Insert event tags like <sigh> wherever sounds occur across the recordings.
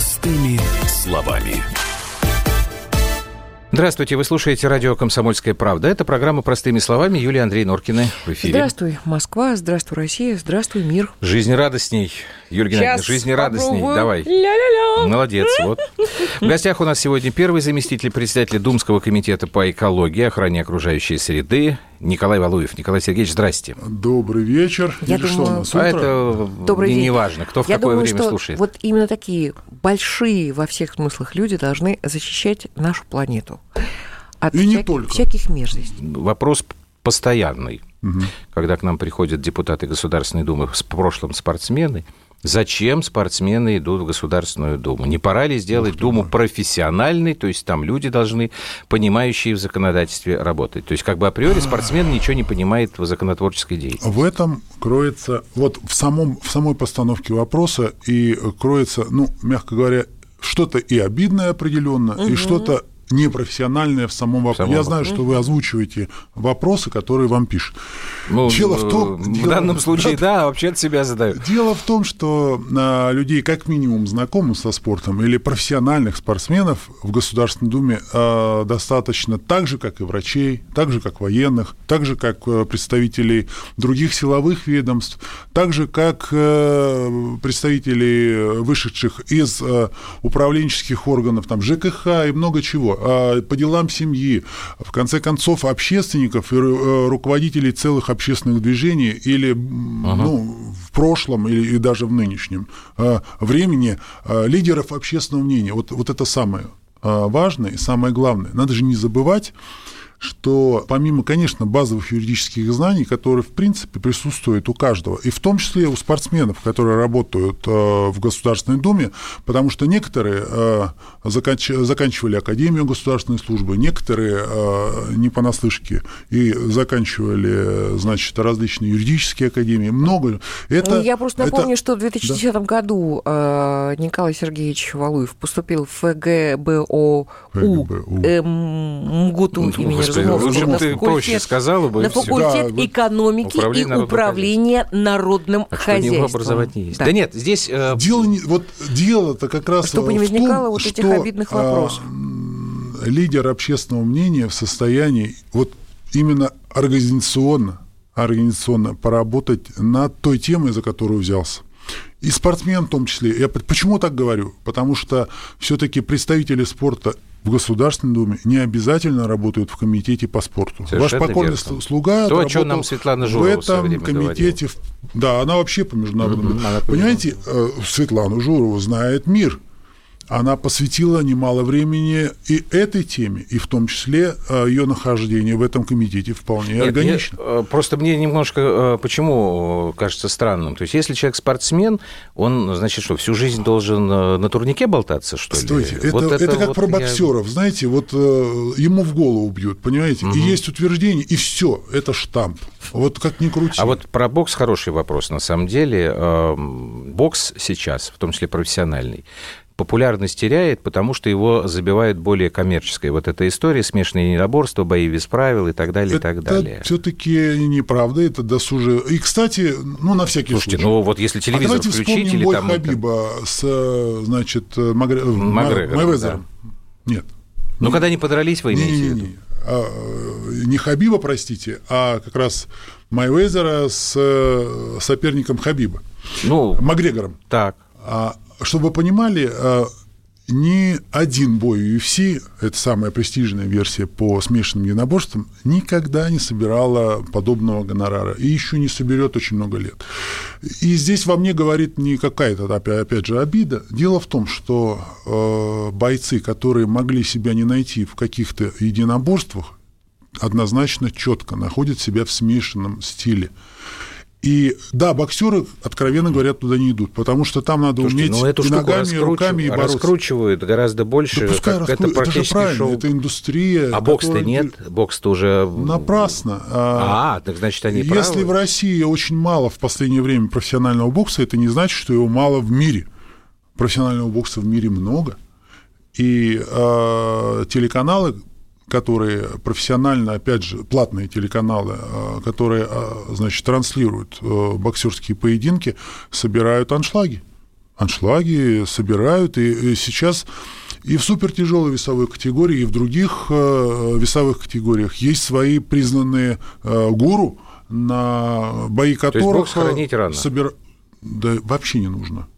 Простыми словами. Здравствуйте, вы слушаете радио «Комсомольская правда». Это программа «Простыми словами» Юлия Андрей Норкина в эфире. Здравствуй, Москва, здравствуй, Россия, здравствуй, мир. Жизнерадостней, Юлия Геннадьевна, жизнерадостней, попробую. давай. Ля-ля-ля. Молодец, вот. В гостях у нас сегодня первый заместитель председателя Думского комитета по экологии, охране окружающей среды Николай Валуев. Николай Сергеевич, здрасте. Добрый вечер. Я Или что думаю- у нас, А утро? это Добрый не, не важно, кто в Я какое думаю, время что слушает. вот именно такие большие во всех смыслах люди должны защищать нашу планету от И не всяких, только. всяких мерзостей. Вопрос постоянный. Когда к нам приходят депутаты Государственной Думы, в прошлом спортсмены, зачем спортсмены идут в Государственную Думу? Не пора ли сделать Думу профессиональной, то есть там люди должны, понимающие в законодательстве, работать? То есть как бы априори спортсмен ничего не понимает в законотворческой деятельности. В этом кроется, вот в, самом, в самой постановке вопроса и кроется, ну, мягко говоря, что-то и обидное определенно, и что-то непрофессиональное в самом вопросе. самом Я знаю, что вы озвучиваете вопросы, которые вам пишут. Ну, Дело в том- э, в дело- данном случае, да, вообще от себя задают. Дело в том, что а, людей, как минимум, знакомых со спортом или профессиональных спортсменов в Государственной Думе а, достаточно так же, как и врачей, так же, как военных, так же, как э, представителей других силовых ведомств, так же, как э, представителей, вышедших из э, управленческих органов, там, ЖКХ и много чего, а, по делам семьи, в конце концов, общественников и э, руководителей целых общественных движений или м, ну, в прошлом или и даже в нынешнем э, времени э, лидеров общественного мнения. Вот, вот это самое важное и самое главное. Надо же не забывать, что помимо, конечно, базовых юридических знаний, которые, в принципе, присутствуют у каждого, и в том числе у спортсменов, которые работают э, в Государственной Думе, потому что некоторые э, заканч- заканчивали Академию государственной службы, некоторые э, не понаслышке и заканчивали, значит, различные юридические академии, много. Это, Я просто это- напомню, что в 2010 году э, Николай Сергеевич Валуев поступил в ФГБОУ МГУТУ имени Разумовского лучше бы ты проще факультет, сказала бы. на факультет Да, экономики Управление и народным управления народным А что, хозяйством. образование есть? Да, нет, здесь... э, Дело не, вот дело-то как раз Чтобы не в возникало том, вот этих что, обидных а, вопросов. м, лидер общественного мнения в состоянии вот именно организационно, организационно поработать над той темой, за которую взялся. И спортсмен в том числе. Я почему так говорю? Потому что все-таки представители спорта в Государственной Думе не обязательно работают в комитете по спорту. Ваш Совершенно покорный верно. слуга То, о отработал нам Светлана Журова в этом комитете. в- Да, она вообще по международному. Мгм, она по Понимаете, э, Светлану Журову знает мир. Она посвятила немало времени и этой теме, и в том числе э, ее нахождение в этом комитете вполне Нет, органично. мне, э, просто мне немножко э, почему кажется странным. То есть, если человек спортсмен, он, значит, что, всю жизнь должен на турнике болтаться, что ли? Стойте, это, Вот это как вот про я- боксеров, знаете, вот ему в голову бьют, понимаете, и есть утверждение, и все, это штамп. Вот как ни крути. А вот про бокс хороший вопрос, на самом деле. Эм, Бокс сейчас, в том числе профессиональный, популярность теряет, потому что его забивают более коммерческой. Вот эта история, смешанные недоборства, бои без правил и так далее, и так далее. все-таки неправда, это досуже. И, кстати, ну, на всякий Слушайте, случай. ну вот если а телевизор давайте включить вспомним или бой там... Хабиба с, э, значит, э, Магре... Макгрегором, Майвезером. Нет. Ну, когда они подрались, вы имеете в виду? А, э, не Хабиба, простите, а как раз Майвезера с э, соперником Хабиба, Ну, Макгрегором. так. А, чтобы вы понимали, а, ни один бой UFC, это самая престижная версия по смешанным единоборствам, никогда не собирала подобного гонорара и еще не соберет очень много лет. И здесь во мне говорит не какая-то, опять же, обида. Дело в том, что э, бойцы, которые могли себя не найти в каких-то единоборствах, однозначно четко находят себя в смешанном стиле. И да, боксеры, откровенно говоря, туда не идут, потому что там надо Слушайте, уметь ну, эту и ногами, и руками, и бороться. раскручивают гораздо больше. Да пускай как- раскру- это это же практически правильно, шоу. это индустрия. А бокс-то которая- нет? Бокс-то уже... Напрасно. А, А, так значит, они Если правы. в России очень мало в последнее время профессионального бокса, это не значит, что его мало в мире. Профессионального бокса в мире много. И э, телеканалы, которые профессионально, опять же, платные телеканалы, э, которые, э, значит, транслируют э, боксерские поединки, собирают аншлаги. аншлаги собирают, и сейчас и в супертяжелой весовой категории, и в других весовых категориях есть свои признанные гуру, на бои которых... То есть бокс хранить рано? Собир... Да вообще не нужно.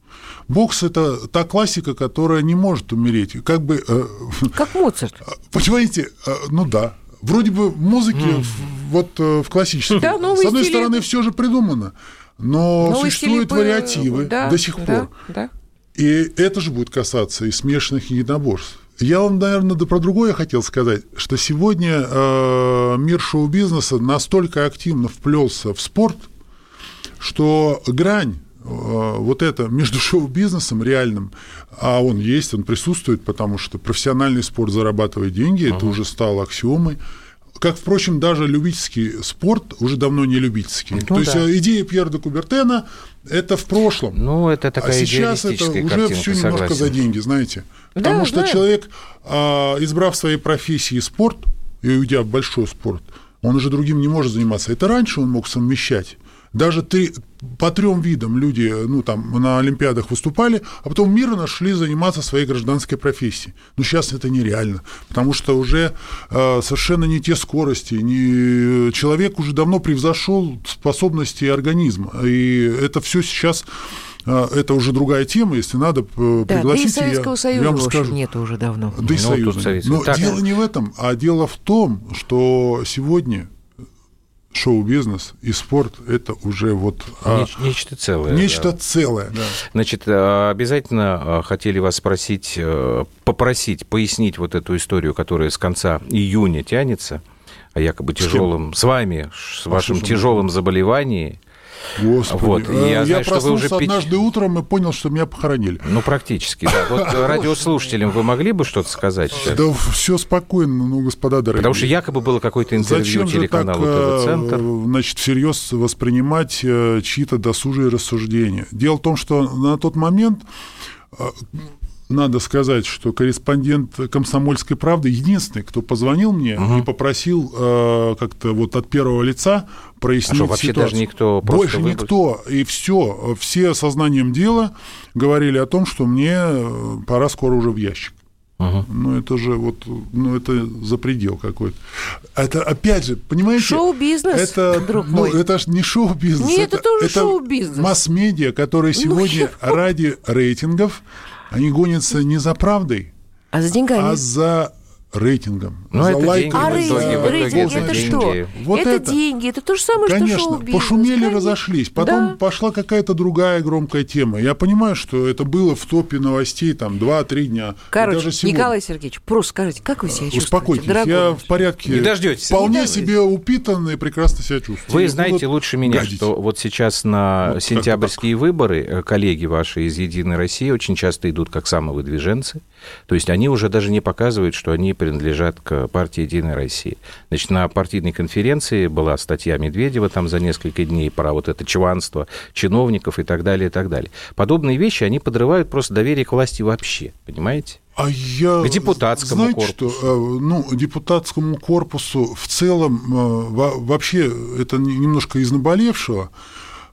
Бокс – это та классика, которая не может умереть. Как бы... Э, <laughs> как Моцарт. Понимаете, э, ну да. Вроде бы музыки mm. вот э, в классической. Да, С одной стили... стороны, все же придумано, но новые существуют стили... вариативы да, до сих да, пор. Да. И это же будет касаться и смешанных единоборств. Я вам, наверное, про другое хотел сказать, что сегодня э, мир шоу-бизнеса настолько активно вплелся в спорт, что грань вот это между <laughs> шоу-бизнесом реальным, а он есть, он присутствует, потому что профессиональный спорт зарабатывает деньги, uh-huh. это уже стало аксиомой. Как, впрочем, даже любительский спорт уже давно не любительский. Ну, То да. есть э, идея Пьера де Кубертена – это в прошлом. Ну, это такая А сейчас это уже все немножко за деньги, знаете. Потому да, что да. человек, а, избрав своей профессии спорт и уйдя в большой спорт, он уже другим не может заниматься. Это раньше он мог совмещать. Даже три, по трем видам люди ну, там, на Олимпиадах выступали, а потом мирно шли заниматься своей гражданской профессией. Но сейчас это нереально, потому что уже э, совершенно не те скорости, не... человек уже давно превзошел способности организма. И это все сейчас э, это уже другая тема, если надо да, пригласить. Да и Советского я, Союза я вам скажу. нет уже давно. Да и ну, Союза. Но так, дело не в этом, а дело в том, что сегодня шоу-бизнес и спорт – это уже вот… А, нечто целое. Нечто да. целое, да. Значит, э, обязательно э, хотели вас спросить, э, попросить пояснить вот эту историю, которая с конца июня тянется, о якобы тяжелом, с, с вами, с вашим тяжелым заболеванием – Господи. Вот. И я, я знаю, что вы уже однажды утром и понял, что меня похоронили. Ну, практически, да. Вот радиослушателям вы могли бы что-то сказать сейчас? Да все спокойно, ну, господа дорогие. Потому что якобы было какое-то интервью Зачем телеканалу ТВ-центр. Э, значит, всерьез воспринимать э, чьи-то досужие рассуждения. Дело в том, что на тот момент э, надо сказать, что корреспондент «Комсомольской правды» единственный, кто позвонил мне угу. и попросил э, как-то вот от первого лица прояснить а что, вообще ситуацию. даже никто Больше выбрал... никто. И все, все сознанием дела говорили о том, что мне э, пора скоро уже в ящик. Угу. Ну, это же вот, ну, это за предел какой-то. Это, опять же, понимаете... Шоу-бизнес, это, друг ну, мой. это же не шоу-бизнес. Нет, это, это тоже это шоу-бизнес. масс-медиа, которые ну, сегодня ну, ради рейтингов они гонятся не за правдой, а за деньгами. А за рейтингом. Ну, это деньги. А рейтинг, рейтинг это что? Вот это, это деньги, это то же самое, Конечно, что шоу-бизнес. пошумели, конечно. разошлись. Потом да. пошла какая-то другая громкая тема. Я понимаю, что это было в топе новостей там 2-3 дня. Короче, даже Николай Сергеевич, просто скажите, как вы себя чувствуете? Успокойтесь, я в порядке. Не дождетесь. Вполне не себе упитанный и прекрасно себя чувствую. Вы знаете лучше меня, гадить. что вот сейчас на вот сентябрьские выборы э, коллеги ваши из «Единой России» очень часто идут как самовыдвиженцы. То есть они уже даже не показывают, что они принадлежат к партии «Единая Россия». Значит, на партийной конференции была статья Медведева там за несколько дней про вот это чванство чиновников и так далее, и так далее. Подобные вещи, они подрывают просто доверие к власти вообще, понимаете? А я, к депутатскому знаете, корпусу. Что, э, ну, депутатскому корпусу в целом э, вообще это немножко из наболевшего.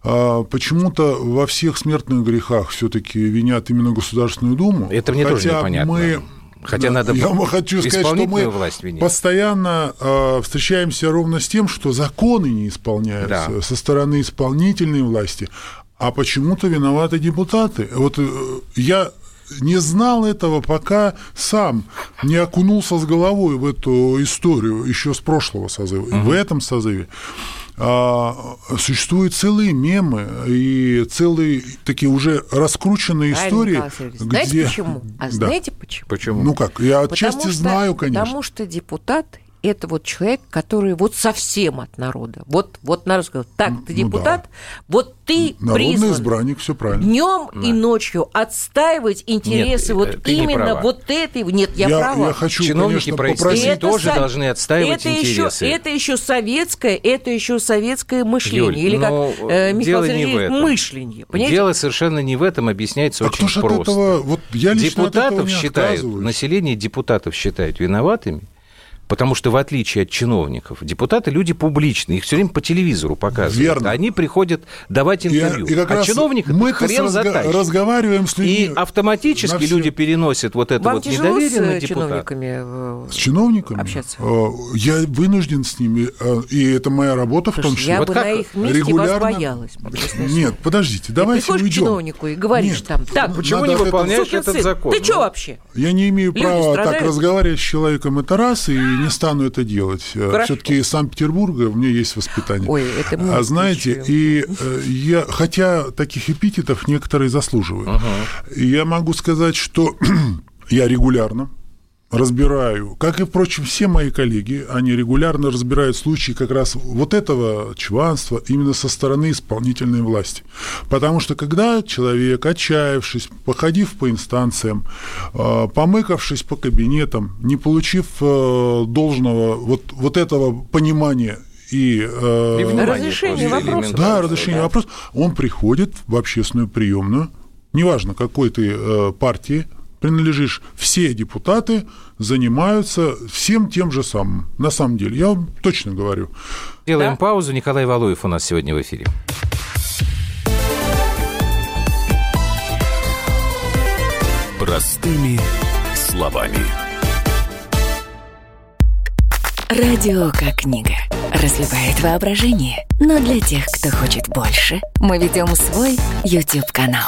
А почему-то во всех смертных грехах все-таки винят именно Государственную Думу. Это мне тоже непонятно. Мы Хотя надо Я вам хочу сказать, что мы власть постоянно э, встречаемся ровно с тем, что законы не исполняются да. со стороны исполнительной власти, а почему-то виноваты депутаты. Вот э, я не знал этого, пока сам не окунулся с головой в эту историю еще с прошлого созыва. Угу. В этом созыве существуют целые мемы и целые такие уже раскрученные истории. Где... Знаете почему? А да. знаете почему? Почему? Ну как, я отчасти что, знаю, конечно. Потому что депутат это вот человек, который вот совсем от народа. Вот, вот народ сказал, так, ты ну, депутат, да. вот ты Народный призван избранник, все правильно. Днем да. и ночью отстаивать интересы Нет, вот именно вот этой. Нет, я, я права. Я хочу, Чиновники конечно, попросить. тоже со... должны отстаивать это интересы. Еще, это еще советское, это еще советское мышление. Юль, или как э, Михаил Сергеевич, мышление. Понимаете? Дело совершенно не в этом, объясняется а очень кто просто. От этого, вот я депутатов считают, население депутатов считают виноватыми Потому что, в отличие от чиновников, депутаты люди публичные, их все время по телевизору показывают. Верно. Они приходят давать интервью. И, и как а раз чиновников мы хрен разга- затащишь. разговариваем с людьми. И автоматически все- люди переносят вот это Вам вот недоверие на с депутата. чиновниками? э, С чиновниками? Общаться. Э, Я вынужден с ними, э, и это моя работа в том Слушай, числе. я Вот бы как на их месте регулярно- вас боялась. Нет, подождите, Ты давайте приходишь к уйдем. чиновнику и говоришь Нет, там, так, Почему не выполняешь этот сын, закон? ты что Ну, вообще? Я не имею права так разговаривать с человеком, это раз, и не стану это делать. Хорошо. Все-таки из Санкт-Петербурга у меня есть воспитание. Ой, это мы А знаете, и э, я, хотя таких эпитетов некоторые заслуживают, я могу сказать, что <clears throat> я регулярно разбираю, как и, впрочем, все мои коллеги, они регулярно разбирают случаи как раз вот этого чванства именно со стороны исполнительной власти. Потому что когда человек, отчаявшись, походив по инстанциям, э, помыкавшись по кабинетам, не получив э, должного вот, вот этого понимания и, э, И Разрешение вопроса. да, разрешение вопроса. Он приходит в общественную приемную, неважно, какой ты э, партии принадлежишь, все депутаты занимаются всем тем же самым. На самом деле, я вам точно говорю. Делаем Да. паузу. Николай Валуев у нас сегодня в эфире. Простыми словами. Радио как книга. Разливает воображение. Но для тех, кто хочет больше, мы ведем свой YouTube-канал.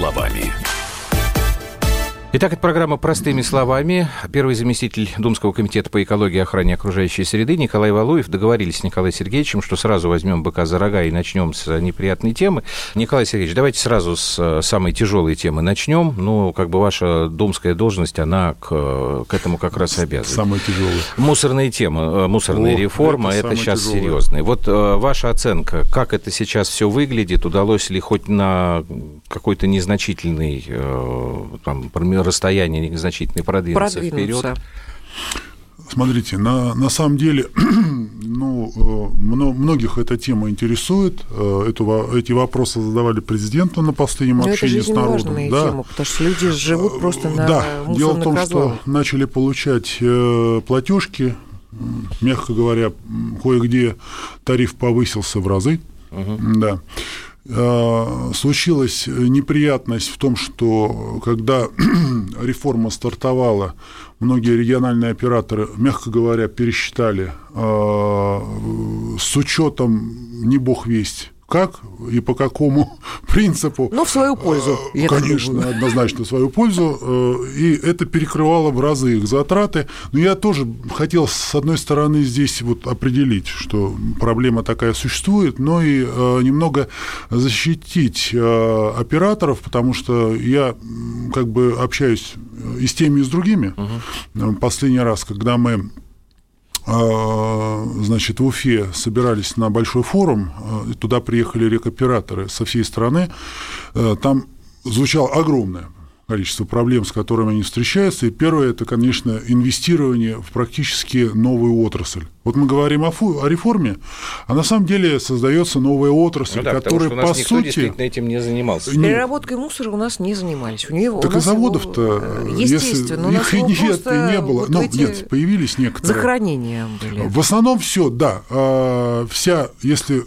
словами. Итак, это программа «Простыми словами». Первый заместитель Думского комитета по экологии и охране окружающей среды Николай Валуев. Договорились с Николаем Сергеевичем, что сразу возьмем быка за рога и начнем с неприятной темы. Николай Сергеевич, давайте сразу с э, самой тяжелой темы начнем. Ну, как бы ваша думская должность, она к, к этому как раз и обязывает. Самое тяжелое. Мусорные темы, э, мусорная О, реформа, это это, сейчас тяжелое. серьезно. Вот э, ваша оценка, как это сейчас все выглядит, удалось ли хоть на какой-то незначительный э, там, расстояние незначительное продвинуться, Продвинуться. вперед? Смотрите, на, на самом деле, <clears throat> ну, э, мно- многих эта тема интересует. Э, эту во- эти вопросы задавали президенту на последнем Но это общении с народом. Да. тема, потому что люди живут просто на Да, дело в том, развалах. что начали получать э, платежки, мягко говоря, кое-где тариф повысился в разы. Да. Э, Случилась неприятность в том, что когда <clears throat> реформа стартовала, многие региональные операторы, мягко говоря, пересчитали э, с учетом не бог весть как и по какому <laughs> принципу. Ну, в свою пользу, так Конечно, думаю. однозначно в свою пользу. э, И это перекрывало в разы их затраты. Но я тоже хотел, с одной стороны, здесь вот определить, что проблема такая существует, но и э, немного защитить э, операторов, потому что я как бы общаюсь и с теми, и с другими. Э, Последний раз, когда мы значит, в Уфе собирались на большой форум, а, туда приехали рекоператоры со всей страны, э, там звучало огромное количество проблем, с которыми они встречаются. И первое – это, конечно, инвестирование в практически новую отрасль. Вот мы говорим о, фу- о реформе, а на самом деле создается новая отрасль, Ну да, потому которая, что у нас по никто сути... действительно этим не занимался. Не- Переработкой мусора у нас не занимались. У нее, у Так и нас его, заводов-то, э, если естественно, у нас их и его нет, просто и не было. вот ну, эти нет, появились некоторые. захоронения были. В основном все, да. А, Вся, если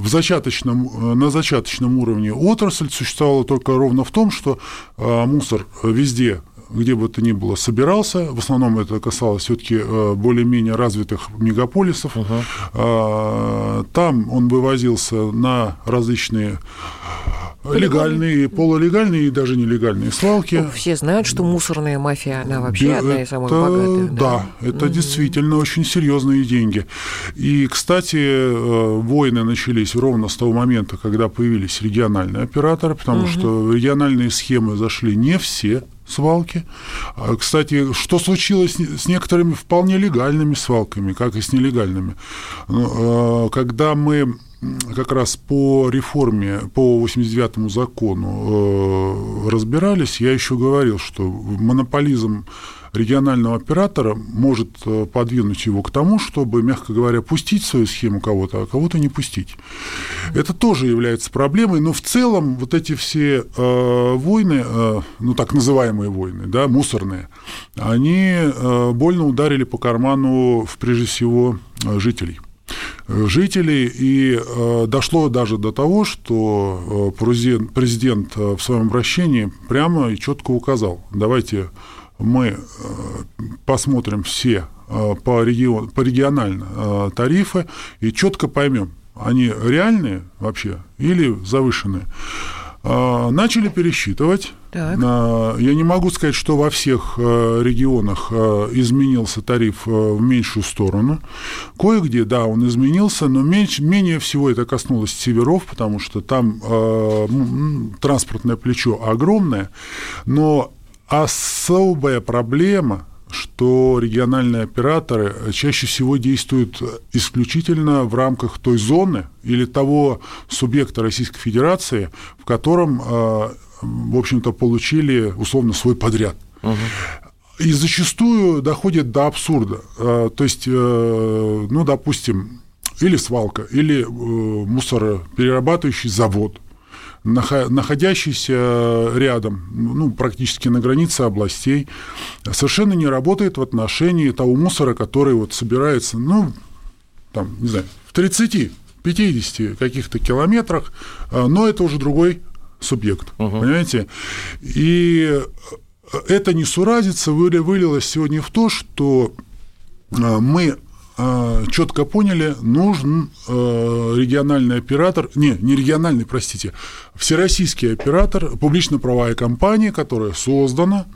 в зачаточном, э, на зачаточном уровне отрасль существовала только ровно в том, что а, мусор везде где бы то ни было, собирался. В основном это касалось все-таки более-менее развитых мегаполисов. А, Там он вывозился на различные легальные, полулегальные и даже нелегальные свалки. Ну, Все знают, что мусорная мафия, она вообще Бе- одна из самых это- богатых. Да, это действительно очень серьезные деньги. И, кстати, э, войны начались ровно с того момента, когда появились региональные операторы, потому что в региональные схемы зашли не все свалки. А, Кстати, что случилось с некоторыми вполне легальными свалками, как и с нелегальными? Ну, э, Когда мы как раз по реформе, по 89-му закону э, разбирались, я еще говорил, что монополизм регионального оператора может э, подвинуть его к тому, чтобы, мягко говоря, пустить свою схему кого-то, а кого-то не пустить. Это тоже является проблемой, но в целом вот эти все э, войны, э, ну так называемые войны, да, мусорные, они э, больно ударили по карману, прежде всего, э, жителей жителей, и э, дошло даже до того, что э, президент, э, в своем обращении прямо и четко указал, давайте мы посмотрим все по, регион, по регионально тарифы и четко поймем, они реальные вообще или завышенные. Начали пересчитывать. Так. А, Я не могу сказать, что во всех э, регионах э, изменился тариф э, в меньшую сторону. Кое-где, да, он изменился, но меньше, менее всего это коснулось северов, потому что там э, транспортное плечо огромное. Но особая проблема что региональные операторы чаще всего действуют исключительно в рамках той зоны или того субъекта Российской Федерации, в котором, э, в общем-то, получили условно свой подряд. И зачастую доходит до абсурда. Э, То есть, э, ну, допустим, или свалка, или мусороперерабатывающий завод, находящийся рядом, ну, практически на границе областей, совершенно не работает в отношении того мусора, который вот собирается, ну, там, не знаю, в 30, 50 каких-то километрах, а, но это уже другой субъект, понимаете? И эта несуразица выли- вылилась сегодня в то, что а, мы четко поняли, нужен э, региональный оператор, не, не региональный, простите, всероссийский оператор, публично-правовая компания, которая создана,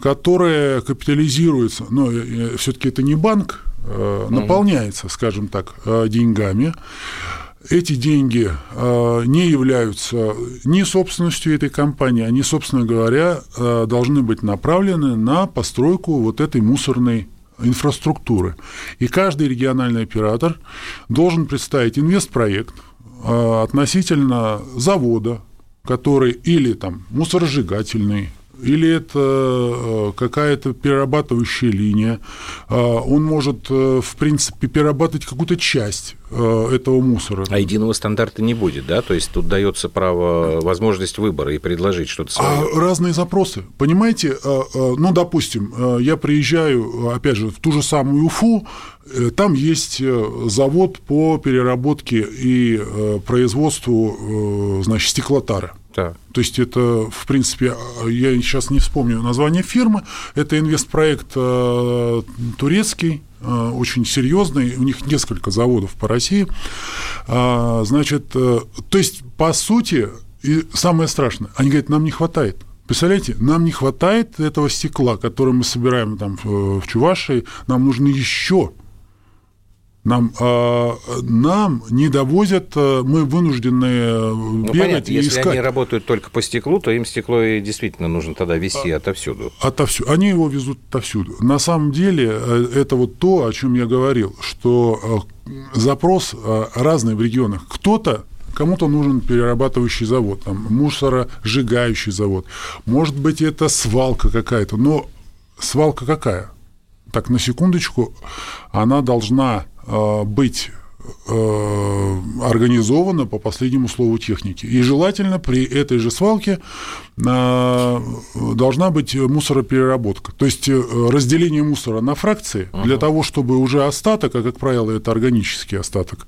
которая капитализируется, но все-таки это не банк, э, наполняется, скажем так, э, деньгами. Эти деньги э, не являются ни собственностью этой компании, они, собственно говоря, э, должны быть направлены на постройку вот этой мусорной инфраструктуры. И каждый региональный оператор должен представить инвестпроект э, относительно завода, который или там мусоросжигательный, или это э, какая-то перерабатывающая линия. Э, Он может, э, в принципе, перерабатывать какую-то часть э, этого мусора. А единого стандарта не будет, да? То есть тут дается право, возможность выбора и предложить что-то свое. А разные запросы. Понимаете, ну, допустим, я приезжаю, опять же, в ту же самую Уфу, там есть завод по переработке и производству, значит, стеклотары. Да. То есть это, в принципе, я сейчас не вспомню название фирмы, это инвестпроект э, турецкий, э, очень серьезный, у них несколько заводов по России. А, Значит, э, то есть, по сути, и самое страшное, они говорят, нам не хватает. Представляете, нам не хватает этого стекла, которое мы собираем там в Чувашии, нам нужно еще нам, а, нам не довозят, а, мы вынуждены Ну, бегать понятно, и если искать. они работают только по стеклу, то им стекло и действительно нужно тогда везти отовсюду. Отовсюду. Они его везут отовсюду. На самом деле э, это вот то, о чем я говорил, что э, запрос э, разный в регионах. Кто-то Кому-то нужен перерабатывающий завод, там, мусоросжигающий завод. Может быть, это свалка какая-то, но свалка какая? Так, на секундочку, она должна э, быть э, организована по последнему слову техники. И желательно при этой же свалке э, должна быть мусоропереработка. То есть э, разделение мусора на фракции для того, чтобы уже остаток, а как правило это органический остаток,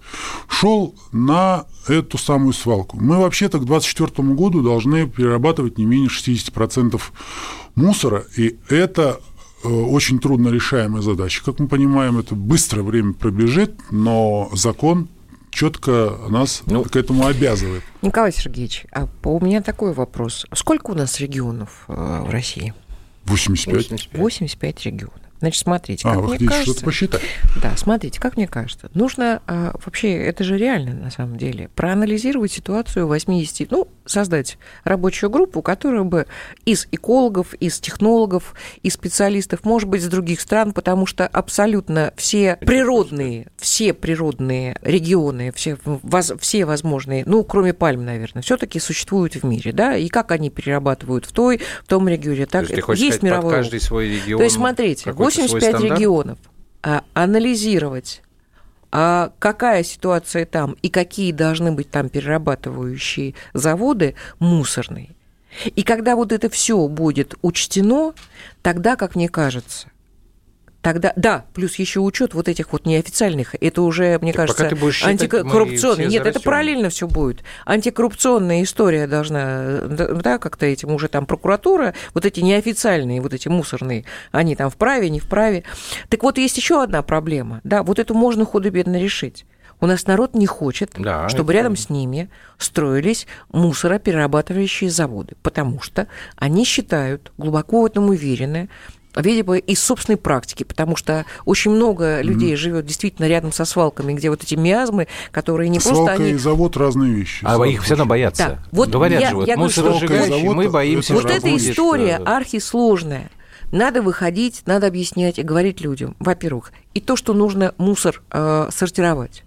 шел на эту самую свалку. Мы вообще-то к 2024 году должны перерабатывать не менее 60% мусора, и это э, очень трудно решаемая задача. Как мы понимаем, это быстро время пробежит, но закон четко нас Ну. к этому обязывает. Николай Сергеевич, а у меня такой вопрос. Сколько у нас регионов э, в России? 85. 85. 85 регионов. Значит, смотрите, А, как вы мне хотите кажется... посчитать? Да, смотрите, как мне кажется, нужно а, вообще, это же реально на самом деле, проанализировать ситуацию 80, ну, создать рабочую группу, которая бы из экологов, из технологов, из специалистов, может быть, из других стран, потому что абсолютно все природные, все природные регионы, все, воз, все возможные, ну, кроме пальм, наверное, все-таки существуют в мире, да, и как они перерабатывают в той, в том регионе, так То есть, ты хочешь есть сказать, под мировой каждый свой регион то есть, смотрите, 85 стандарт? регионов. А, анализировать, а какая ситуация там и какие должны быть там перерабатывающие заводы мусорные. И когда вот это все будет учтено, тогда, как мне кажется, Тогда, да, плюс еще учет вот этих вот неофициальных, это уже, мне Так кажется, пока ты будешь все Нет, это параллельно все будет. Антикоррупционная история должна, да, как-то этим уже там прокуратура, вот эти неофициальные, вот эти мусорные, они там вправе, не вправе. Так вот, есть еще одна проблема, да, вот эту можно худо-бедно решить. У нас народ не хочет, Да, чтобы это рядом с ними строились мусороперерабатывающие заводы, потому что они считают, глубоко в этом уверены, видимо, из собственной практики, потому что очень много людей живет действительно рядом со свалками, где вот эти миазмы, которые не просто Свалка они... и завод разные вещи. А их все равно боятся. Да. Вот Говорят я- же, вот я вот мы боимся, Вот эта история что- архисложная. Надо выходить, надо объяснять и говорить людям, во-первых, и то, что нужно мусор э, сортировать.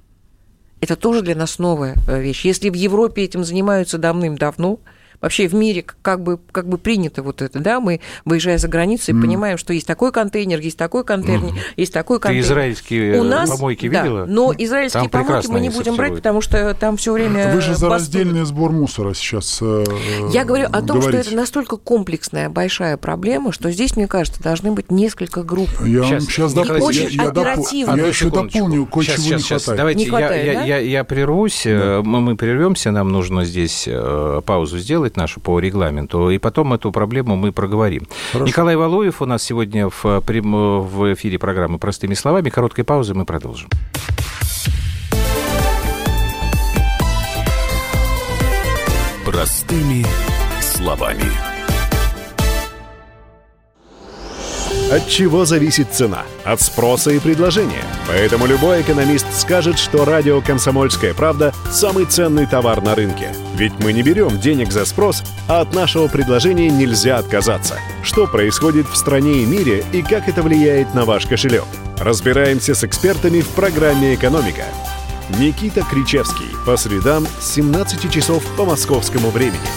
Это тоже для нас новая э, вещь. Если в Европе этим занимаются давным-давно, вообще в мире как бы, как бы принято вот это, да, мы, выезжая за границу, и понимаем, что есть такой контейнер, есть такой контейнер, есть такой Ты контейнер. израильские У нас, помойки да, видела? но израильские Там помойки мы не будем брать, потому что там все время Вы же за бастуют. раздельный сбор мусора сейчас э, Я говорю о том, говорите. что это настолько комплексная большая проблема, что здесь, мне кажется, должны быть несколько групп. Я сейчас Николай дополню. Сергеевич, я, я, оперативно. я Одну еще дополню, кое-чего не щас. хватает. Давайте Не хватает, я, да? я, я, я прервусь, э, мы, мы прервемся, нам нужно здесь э, паузу сделать нашу по регламенту, и потом эту проблему мы проговорим. Николай Валуев у нас сегодня в, э, прям- в эфире программы «Простыми словами». Короткой паузы мы продолжим. Простыми словами. От чего зависит цена? От спроса и предложения. Поэтому любой экономист скажет, что радио «Комсомольская правда» – самый ценный товар на рынке. Ведь мы не берем денег за спрос, а от нашего предложения нельзя отказаться. Что происходит в стране и мире и как это влияет на ваш кошелек? Разбираемся с экспертами в программе «Экономика». Никита Кричевский. По средам с 17 часов по московскому времени.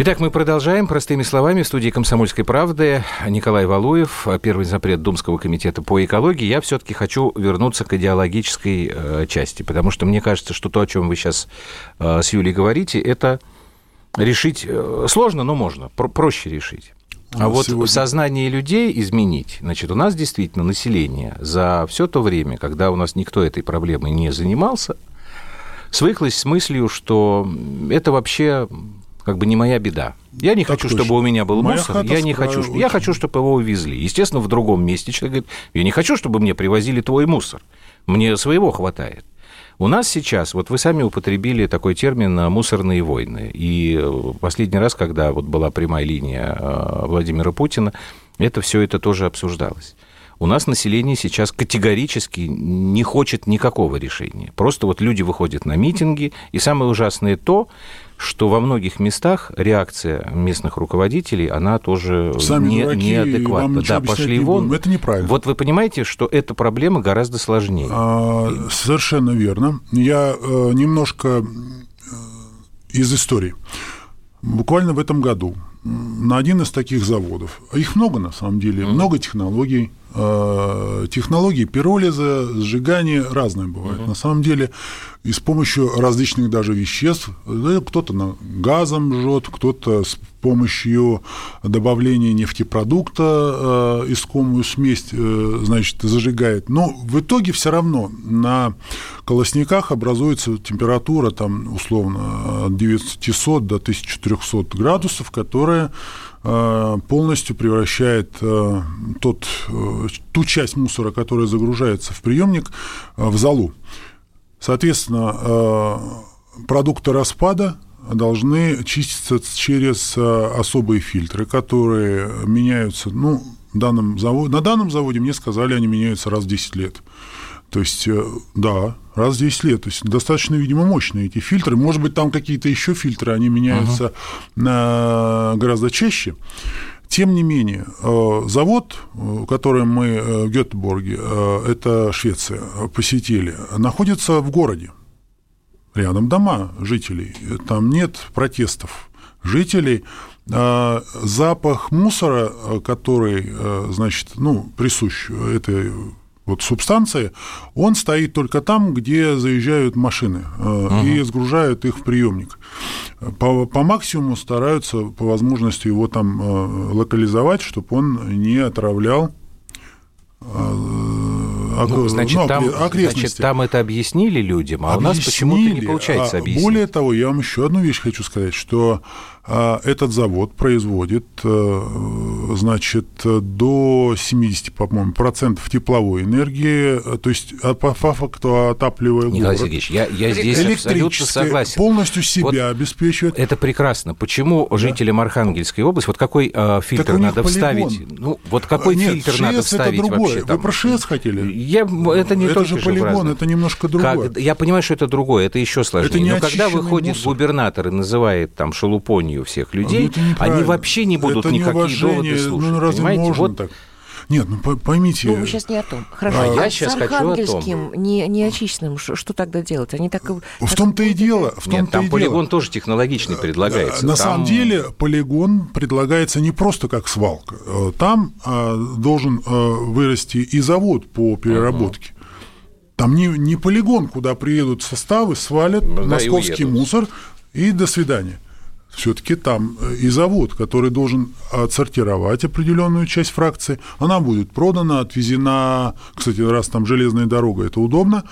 Итак, мы продолжаем. Простыми словами, в студии «Комсомольской правды» Николай Валуев, первый запрет Думского комитета по экологии. Я все-таки хочу вернуться к идеологической э, части, потому что мне кажется, что то, о чем вы сейчас э, с Юлей говорите, это решить э, сложно, но можно, про- проще решить. А нас вот сегодня- в сознании людей изменить, значит, у нас действительно население за все то время, когда у нас никто этой проблемой не занимался, свыклось с мыслью, что это вообще как бы не моя беда. Я не Так хочу, точно. чтобы у меня был Моя мусор, я не хочу, что- я очень. хочу, чтобы его увезли. Естественно, в другом месте человек говорит, я не хочу, чтобы мне привозили твой мусор, мне своего хватает. У нас сейчас, вот вы сами употребили такой термин э, «мусорные войны». И э, последний раз, когда вот была прямая линия э, Владимира Путина, это все это тоже обсуждалось. У нас население сейчас категорически не хочет никакого решения. Просто вот люди выходят на митинги, и самое ужасное то, что во многих местах реакция местных руководителей, она тоже Сами не, дураки, неадекватна. Да, пошли не вон. будем. Это неправильно. Вот вы понимаете, что эта проблема гораздо сложнее. А, Совершенно верно. Я э, немножко э, из истории. Буквально в этом году на один из таких заводов, а их много на самом деле, много технологий, э, технологии пиролиза, сжигания разные бывают. На самом деле и с помощью различных даже веществ, кто-то газом жжет, кто-то с помощью добавления нефтепродукта э, искомую смесь, э, значит, зажигает. Но в итоге все равно на колосниках образуется температура там условно от 900 до 1300 градусов, которая которая полностью превращает тот, ту часть мусора, которая загружается в приемник, в залу. Соответственно, продукты распада должны чиститься через особые фильтры, которые меняются, ну, данном заводе, на данном заводе мне сказали, они меняются раз в 10 лет. То есть, э, да, раз в 10 лет. То есть достаточно, видимо, мощные эти фильтры. Может быть, там какие-то еще фильтры, они меняются uh-huh. гораздо чаще. Тем не менее, э, завод, который мы в Гетеборге, это Швеция, посетили, находится в городе. Рядом дома жителей. Там нет протестов жителей. Запах мусора, который, значит, ну, присущ этой вот субстанции, он стоит только там, где заезжают машины угу. и сгружают их в приемник. По, по максимуму стараются по возможности его там локализовать, чтобы он не отравлял ну, значит, ну, там, значит, там это объяснили людям, а объяснили, у нас почему-то не получается а объяснить. Более того, я вам еще одну вещь хочу сказать, что а этот завод производит, э, значит, до 70, по-моему, процентов тепловой энергии, то есть а по факту отапливая Николай город. Сергеевич, я, я здесь абсолютно согласен. полностью себя вот обеспечивает. Это прекрасно. Почему да. жителям Архангельской области, вот какой э, фильтр надо полигон. вставить? Ну, вот какой Нет, фильтр ШС надо вставить это другое. вообще? Там? Вы про ШС хотели? Я, это не это же полигон, это немножко другое. Как, я понимаю, что это другое, это еще сложнее. Это не Но когда выходит мусор. губернатор и называет там шелупонью всех людей, ну, они вообще не будут это никакие доводы слушать. Ну, разве понимаете? можно вот... так? Нет, ну поймите. Ну, вы сейчас не о том. Хорошо. А, а я сейчас с Архангельским, не, не очищенным, что, что тогда делать? Они так... В том-то и дело. В том Нет, там и полигон дело. тоже технологичный предлагается. На там... самом деле полигон предлагается не просто как свалка. Там а, должен а, вырасти и завод по переработке. Там не, не полигон, куда приедут составы, свалят ну, московский и мусор и до свидания все-таки там э, и завод, который должен отсортировать определенную часть фракции. Она будет продана, отвезена, кстати, раз там железная дорога, это удобно,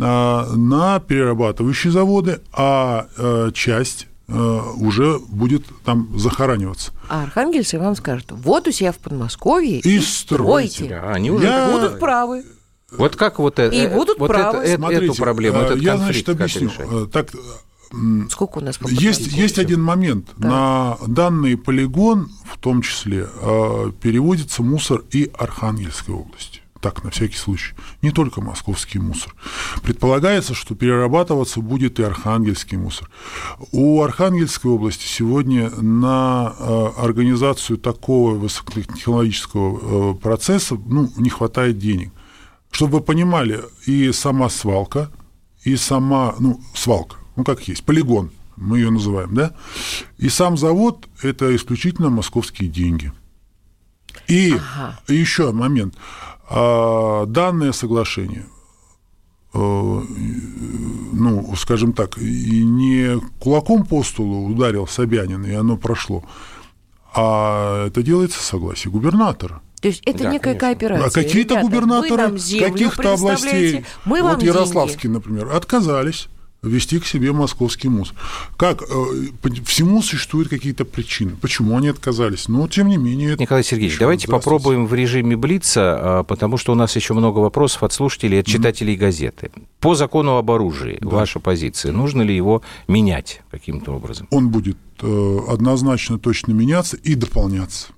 а, на перерабатывающие заводы, а э, часть э, уже будет там захораниваться. А архангельцы вам скажут, вот у себя в Подмосковье и, и стройте. стройте. Да, они уже Я... будут правы. Вот как вот, и будут вот правы. Это, Смотрите, эту проблему, этот я, конфликт значит, объясню. Так, Сколько у нас есть, есть один момент. Да. На данный полигон, в том числе, э, переводится мусор и Архангельской области. Так, на всякий случай. Не только московский мусор. Предполагается, что перерабатываться будет и архангельский мусор. У Архангельской области сегодня на э, организацию такого высокотехнологического э, процесса ну, не хватает денег. Чтобы вы понимали, и сама свалка, и сама, ну, свалка, ну как есть, полигон, мы ее называем, да, и сам завод – это исключительно московские деньги. И ага. еще момент. А, данное соглашение, э, ну, скажем так, не кулаком по столу ударил Собянин, и оно прошло, а это делается согласие губернатора. То есть это да, некая конечно. кооперация. А какие-то губернаторы каких-то областей, мы вот Ярославский, деньги. например, отказались вести к себе московский мусор. Как? Э, всему существуют какие-то причины. Почему они отказались? Но, тем не менее... Николай Сергеевич, давайте попробуем в режиме Блица, а, потому что у нас еще много вопросов от слушателей, от читателей mm-hmm. газеты. По закону об оружии, да. ваша позиция, нужно ли его менять каким-то образом? Он будет э, однозначно точно меняться и дополняться.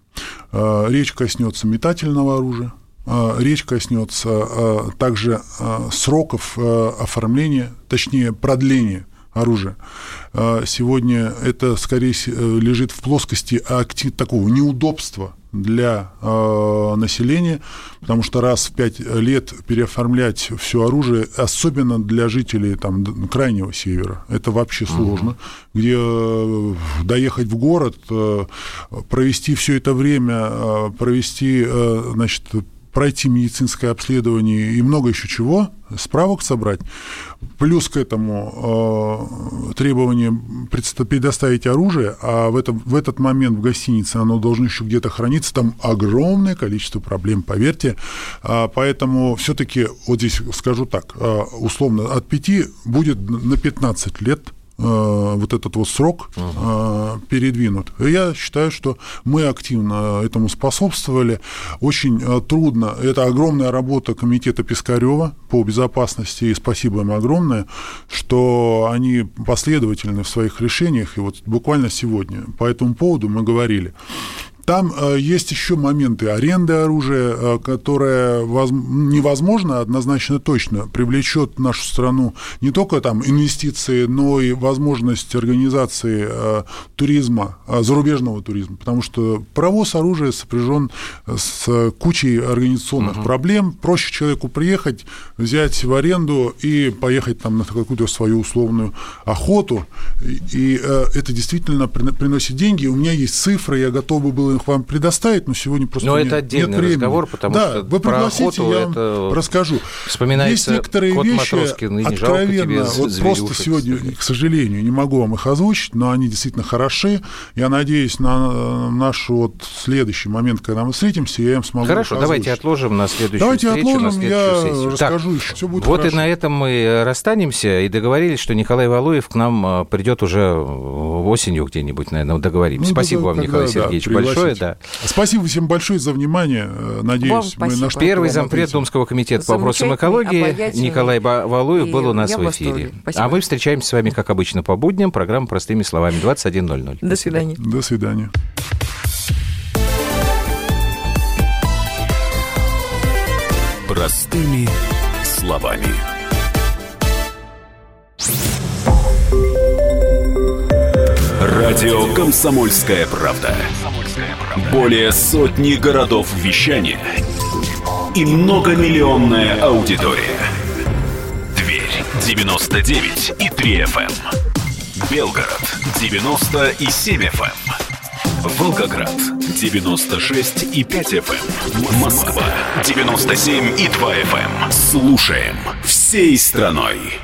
Э, речь коснется метательного оружия, речь коснется а, также а, сроков оформления, точнее продления оружия. Сегодня это скорее лежит в плоскости такого неудобства для населения, потому что раз в пять лет переоформлять все оружие, особенно для жителей там, крайнего севера, это вообще сложно, uh-huh. где э, доехать в город, э, провести все это время, провести значит, пройти медицинское обследование и много еще чего, справок собрать. Плюс к этому э, требование предоставить оружие, а в, этом, в этот момент в гостинице оно должно еще где-то храниться, там огромное количество проблем, поверьте. А, поэтому все-таки, вот здесь скажу так, э, условно, от 5 будет на 15 лет вот этот вот срок uh передвинут. Я считаю, что мы активно этому способствовали. Очень трудно. Это огромная работа комитета Пискарева по безопасности, и спасибо им огромное, что они последовательны в своих решениях. И вот буквально сегодня по этому поводу мы говорили. Там э, есть еще моменты аренды оружия, э, которое воз... невозможно однозначно точно привлечет нашу страну не только там инвестиции, но и возможность организации э, туризма, э, зарубежного туризма, потому что провоз оружия сопряжен с кучей организационных угу. проблем. Проще человеку приехать, взять в аренду и поехать там на какую-то свою условную охоту, и, и э, это действительно приносит деньги. У меня есть цифры, я готов бы был их вам предоставить, но сегодня просто но нет, это отдельный нет времени. разговор, потому да, что вы пригласите, я вам это расскажу. Вспоминается Есть некоторые кот вещи, Матроскин, откровенно, вот просто сегодня, к сожалению, не могу вам их озвучить, но они действительно хороши. Я надеюсь на наш вот следующий момент, когда мы встретимся, я им смогу Хорошо, давайте отложим на следующую давайте встречу, отложим, на следующую я сессию. расскажу так, еще, все будет Вот хорошо. и на этом мы расстанемся и договорились, что Николай Валуев к нам а, придет уже осенью где-нибудь, наверное, договоримся. Ну, Спасибо да, вам, Николай да, Сергеевич, пригласите. большое. Да. Спасибо всем большое за внимание. Надеюсь, Вам мы на что Первый зампред Думского комитета по вопросам экологии. Николай Валуев был у нас в эфире. А мы встречаемся с вами, как обычно, по будням. Программа «Простыми словами» 21.00. До свидания. До свидания. Простыми словами. Радио «Комсомольская правда». Более сотни городов вещания и многомиллионная аудитория. Дверь 99 и 3 FM. Белгород 90 и 7 FM. Волгоград 96 и 5 FM. Москва 97 и 2 FM. Слушаем всей страной.